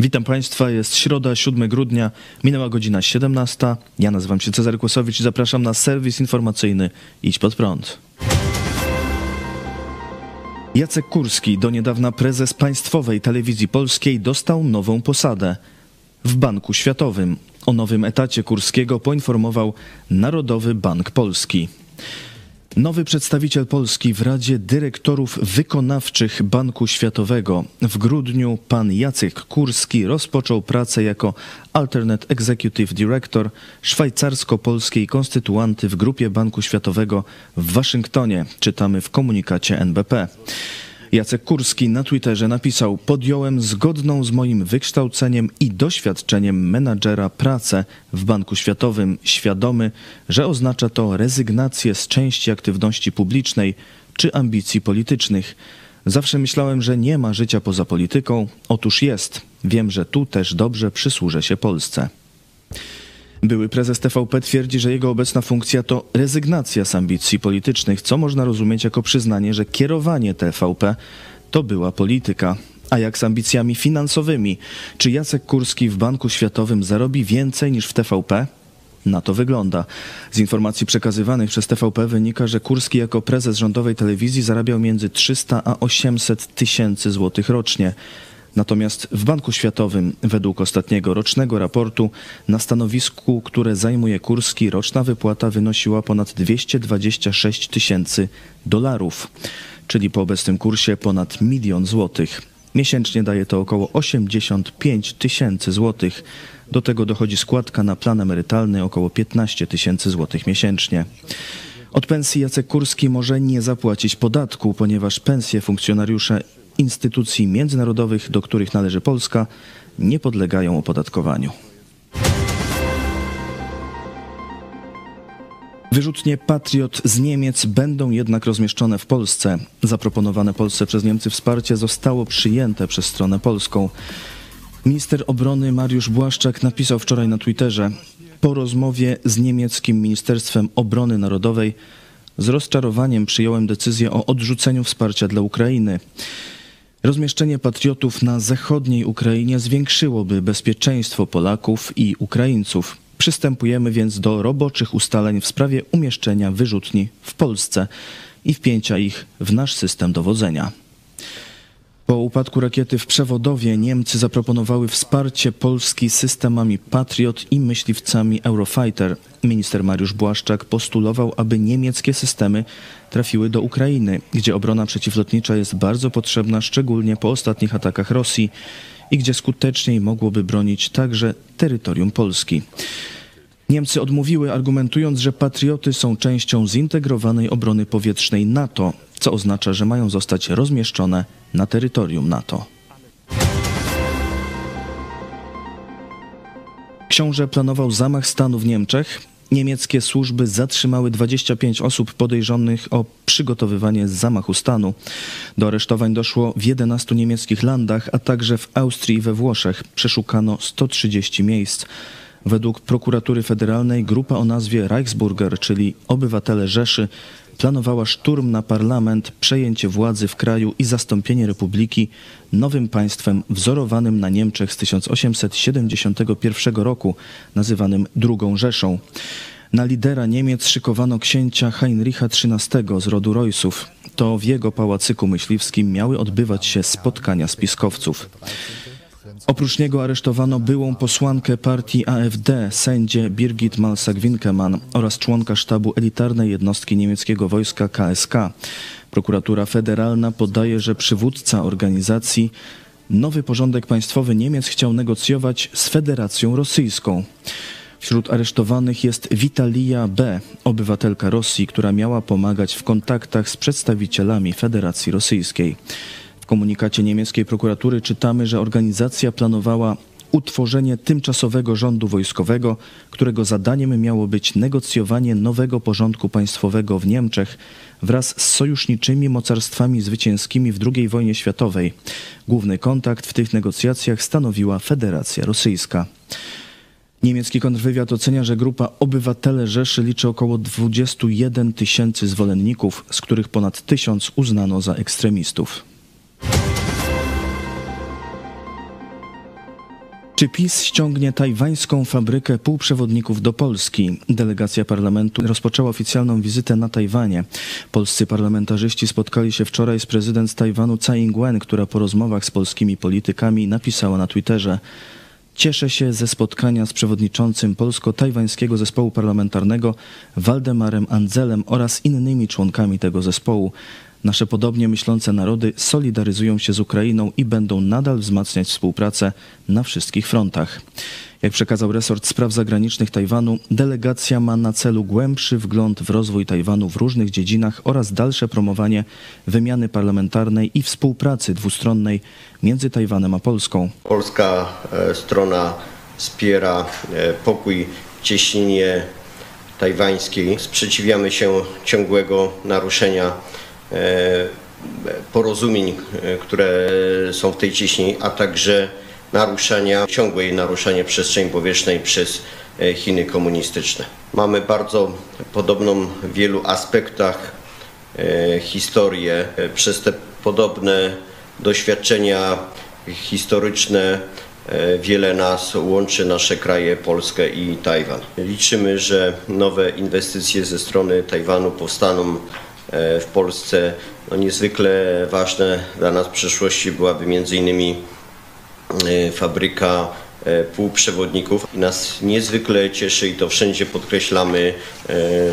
Witam Państwa, jest środa, 7 grudnia, minęła godzina 17. Ja nazywam się Cezary Kłosowicz i zapraszam na serwis informacyjny Idź Pod Prąd. Jacek Kurski, do niedawna prezes Państwowej Telewizji Polskiej, dostał nową posadę w Banku Światowym. O nowym etacie Kurskiego poinformował Narodowy Bank Polski. Nowy przedstawiciel Polski w Radzie Dyrektorów Wykonawczych Banku Światowego. W grudniu pan Jacek Kurski rozpoczął pracę jako Alternate Executive Director szwajcarsko-polskiej konstytuanty w Grupie Banku Światowego w Waszyngtonie, czytamy w komunikacie NBP. Jacek Kurski na Twitterze napisał: Podjąłem zgodną z moim wykształceniem i doświadczeniem menadżera pracę w Banku Światowym, świadomy, że oznacza to rezygnację z części aktywności publicznej czy ambicji politycznych. Zawsze myślałem, że nie ma życia poza polityką. Otóż jest. Wiem, że tu też dobrze przysłużę się Polsce. Były prezes TVP twierdzi, że jego obecna funkcja to rezygnacja z ambicji politycznych, co można rozumieć jako przyznanie, że kierowanie TVP to była polityka. A jak z ambicjami finansowymi? Czy Jacek Kurski w Banku Światowym zarobi więcej niż w TVP? Na to wygląda. Z informacji przekazywanych przez TVP wynika, że Kurski jako prezes rządowej telewizji zarabiał między 300 a 800 tysięcy złotych rocznie. Natomiast w Banku Światowym, według ostatniego rocznego raportu, na stanowisku, które zajmuje Kurski, roczna wypłata wynosiła ponad 226 tysięcy dolarów, czyli po obecnym kursie ponad milion złotych. Miesięcznie daje to około 85 tysięcy złotych. Do tego dochodzi składka na plan emerytalny około 15 tysięcy złotych miesięcznie. Od pensji Jacek Kurski może nie zapłacić podatku, ponieważ pensje funkcjonariusze instytucji międzynarodowych, do których należy Polska, nie podlegają opodatkowaniu. Wyrzutnie Patriot z Niemiec będą jednak rozmieszczone w Polsce. Zaproponowane Polsce przez Niemcy wsparcie zostało przyjęte przez stronę polską. Minister obrony Mariusz Błaszczak napisał wczoraj na Twitterze: Po rozmowie z niemieckim Ministerstwem Obrony Narodowej z rozczarowaniem przyjąłem decyzję o odrzuceniu wsparcia dla Ukrainy. Rozmieszczenie patriotów na zachodniej Ukrainie zwiększyłoby bezpieczeństwo Polaków i Ukraińców. Przystępujemy więc do roboczych ustaleń w sprawie umieszczenia wyrzutni w Polsce i wpięcia ich w nasz system dowodzenia. Po upadku rakiety w Przewodowie Niemcy zaproponowały wsparcie Polski systemami Patriot i myśliwcami Eurofighter. Minister Mariusz Błaszczak postulował, aby niemieckie systemy trafiły do Ukrainy, gdzie obrona przeciwlotnicza jest bardzo potrzebna, szczególnie po ostatnich atakach Rosji i gdzie skuteczniej mogłoby bronić także terytorium Polski. Niemcy odmówiły, argumentując, że patrioty są częścią zintegrowanej obrony powietrznej NATO, co oznacza, że mają zostać rozmieszczone na terytorium NATO. Książę planował zamach stanu w Niemczech. Niemieckie służby zatrzymały 25 osób podejrzanych o przygotowywanie zamachu stanu. Do aresztowań doszło w 11 niemieckich landach, a także w Austrii i we Włoszech. Przeszukano 130 miejsc. Według prokuratury federalnej grupa o nazwie Reichsburger, czyli Obywatele Rzeszy, planowała szturm na parlament, przejęcie władzy w kraju i zastąpienie republiki nowym państwem wzorowanym na Niemczech z 1871 roku, nazywanym II Rzeszą. Na lidera Niemiec szykowano księcia Heinricha XIII z rodu Roysów. To w jego pałacyku myśliwskim miały odbywać się spotkania spiskowców. Oprócz niego aresztowano byłą posłankę partii AfD, sędzię Birgit Malsak-Winkemann oraz członka sztabu elitarnej jednostki niemieckiego wojska KSK. Prokuratura federalna podaje, że przywódca organizacji nowy porządek państwowy Niemiec chciał negocjować z Federacją Rosyjską. Wśród aresztowanych jest Witalia B., obywatelka Rosji, która miała pomagać w kontaktach z przedstawicielami Federacji Rosyjskiej komunikacie niemieckiej prokuratury czytamy, że organizacja planowała utworzenie tymczasowego rządu wojskowego, którego zadaniem miało być negocjowanie nowego porządku państwowego w Niemczech wraz z sojuszniczymi mocarstwami zwycięskimi w II wojnie światowej. Główny kontakt w tych negocjacjach stanowiła Federacja Rosyjska. Niemiecki kontrwywiad ocenia, że grupa Obywatele Rzeszy liczy około 21 tysięcy zwolenników, z których ponad tysiąc uznano za ekstremistów. Czy PiS ściągnie tajwańską fabrykę półprzewodników do Polski? Delegacja parlamentu rozpoczęła oficjalną wizytę na Tajwanie. Polscy parlamentarzyści spotkali się wczoraj z prezydent Tajwanu Tsai Ing-wen, która po rozmowach z polskimi politykami napisała na Twitterze Cieszę się ze spotkania z przewodniczącym polsko-tajwańskiego zespołu parlamentarnego Waldemarem Andzelem oraz innymi członkami tego zespołu. Nasze podobnie myślące narody solidaryzują się z Ukrainą i będą nadal wzmacniać współpracę na wszystkich frontach. Jak przekazał resort spraw zagranicznych Tajwanu, delegacja ma na celu głębszy wgląd w rozwój Tajwanu w różnych dziedzinach oraz dalsze promowanie wymiany parlamentarnej i współpracy dwustronnej między Tajwanem a Polską. Polska e, strona wspiera e, pokój w cieśninie tajwańskiej. Sprzeciwiamy się ciągłego naruszenia porozumień, e, które są w tej cieśni, a także naruszania, ciągłe naruszanie przestrzeni powietrznej przez e, Chiny komunistyczne. Mamy bardzo podobną w wielu aspektach historię. Przez te podobne doświadczenia historyczne wiele nas łączy nasze kraje, Polskę i Tajwan. Liczymy, że nowe inwestycje ze strony Tajwanu powstaną E, w Polsce. No niezwykle ważne dla nas w przyszłości byłaby między innymi e, fabryka e, półprzewodników. I nas niezwykle cieszy i to wszędzie podkreślamy,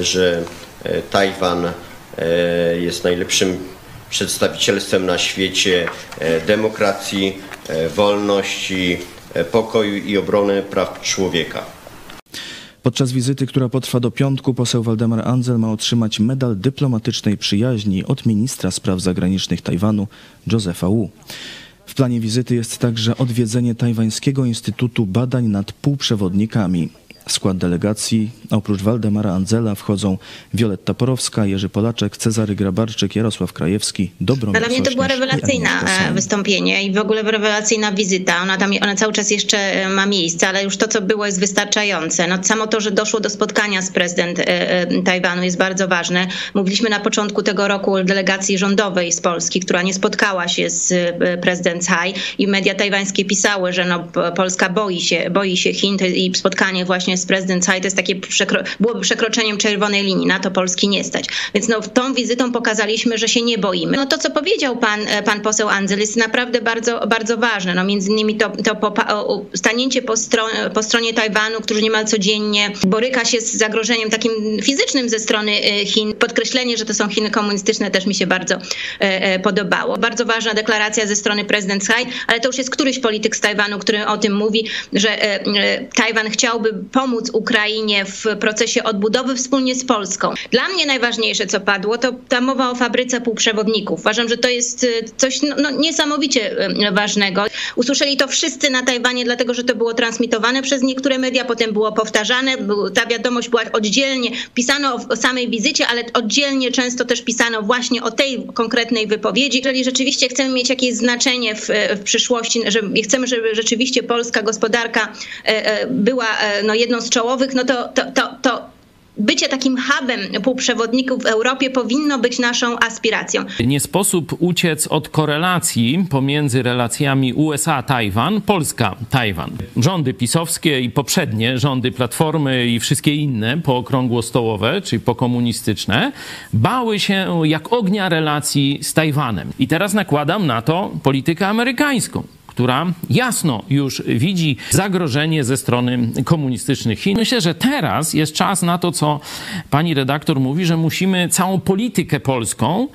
że Tajwan jest najlepszym przedstawicielstwem na świecie demokracji, wolności, pokoju i obrony praw człowieka. Podczas wizyty, która potrwa do piątku, poseł Waldemar Andzel ma otrzymać medal dyplomatycznej przyjaźni od ministra spraw zagranicznych Tajwanu, Josefa Wu. W planie wizyty jest także odwiedzenie Tajwańskiego Instytutu Badań nad Półprzewodnikami. W skład delegacji oprócz Waldemara Andzela wchodzą Wioletta Porowska, Jerzy Polaczek, Cezary Grabarczyk, Jarosław Krajewski, Dobromir Dla mnie to była rewelacyjna e, wystąpienie i w ogóle rewelacyjna wizyta. Ona tam ona cały czas jeszcze e, ma miejsce, ale już to, co było, jest wystarczające. No, samo to, że doszło do spotkania z prezydent e, Tajwanu jest bardzo ważne. Mówiliśmy na początku tego roku o delegacji rządowej z Polski, która nie spotkała się z prezydent Tsai i media tajwańskie pisały, że no, Polska boi się, boi się Chin i spotkanie właśnie z prezydent Tsai to jest takie przekro, byłoby przekroczeniem czerwonej linii, na to Polski nie stać. Więc no, tą wizytą pokazaliśmy, że się nie boimy. No to, co powiedział pan, e, pan poseł Andzel jest naprawdę bardzo, bardzo ważne. No, między innymi to, to stanięcie po, stron, po stronie Tajwanu, który niemal codziennie boryka się z zagrożeniem takim fizycznym ze strony e, Chin. Podkreślenie, że to są Chiny komunistyczne też mi się bardzo e, podobało. Bardzo ważna deklaracja ze strony prezydent Tsai, ale to już jest któryś polityk z Tajwanu, który o tym mówi, że Tajwan chciałby pomóc pomóc Ukrainie w procesie odbudowy wspólnie z Polską. Dla mnie najważniejsze, co padło, to ta mowa o fabryce półprzewodników. Uważam, że to jest y, coś no, no, niesamowicie y, ważnego. Usłyszeli to wszyscy na Tajwanie, dlatego że to było transmitowane przez niektóre media, potem było powtarzane. Ta wiadomość była oddzielnie, pisano o samej wizycie, ale oddzielnie często też pisano właśnie o tej konkretnej wypowiedzi. Jeżeli rzeczywiście chcemy mieć jakieś znaczenie w, w przyszłości, że chcemy, żeby rzeczywiście polska gospodarka e, e, była e, no, jedną jedną z czołowych, no to, to, to, to bycie takim hubem półprzewodników w Europie powinno być naszą aspiracją. Nie sposób uciec od korelacji pomiędzy relacjami USA-Tajwan, Polska-Tajwan. Rządy pisowskie i poprzednie rządy Platformy i wszystkie inne pookrągłostołowe, czyli pokomunistyczne, bały się jak ognia relacji z Tajwanem. I teraz nakładam na to politykę amerykańską która jasno już widzi zagrożenie ze strony komunistycznych Chin. Myślę, że teraz jest czas na to, co pani redaktor mówi, że musimy całą politykę polską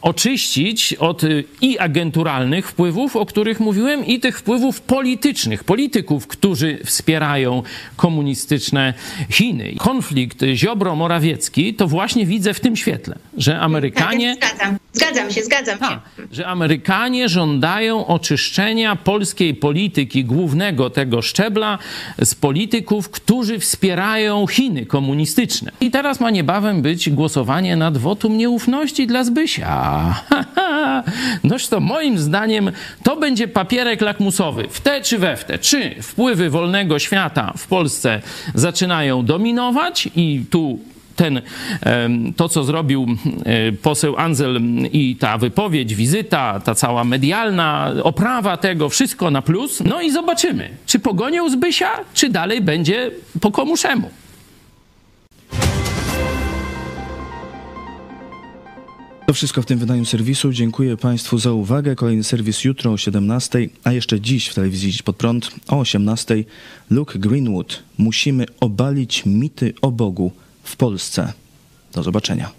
oczyścić od i agenturalnych wpływów, o których mówiłem, i tych wpływów politycznych, polityków, którzy wspierają komunistyczne Chiny. Konflikt Ziobro-Morawiecki to właśnie widzę w tym świetle, że Amerykanie... Tak, zgadzam, się, zgadzam się. Tak, że Amerykanie żądają oczyszczenia polskiej polityki głównego tego szczebla z polityków, którzy wspierają Chiny komunistyczne. I teraz ma niebawem być głosowanie nad wotum nieufności dla Zbysia. Noż to moim zdaniem to będzie papierek lakmusowy w te czy we w te. Czy wpływy wolnego świata w Polsce zaczynają dominować i tu ten, to co zrobił poseł Anzel i ta wypowiedź, wizyta, ta cała medialna oprawa tego, wszystko na plus. No i zobaczymy, czy pogonią Zbysia, czy dalej będzie po komuszemu. To wszystko w tym wydaniu serwisu. Dziękuję Państwu za uwagę. Kolejny serwis jutro o 17, a jeszcze dziś w telewizji Dziś Pod Prąd o 18. Luke Greenwood. Musimy obalić mity o Bogu w Polsce. Do zobaczenia.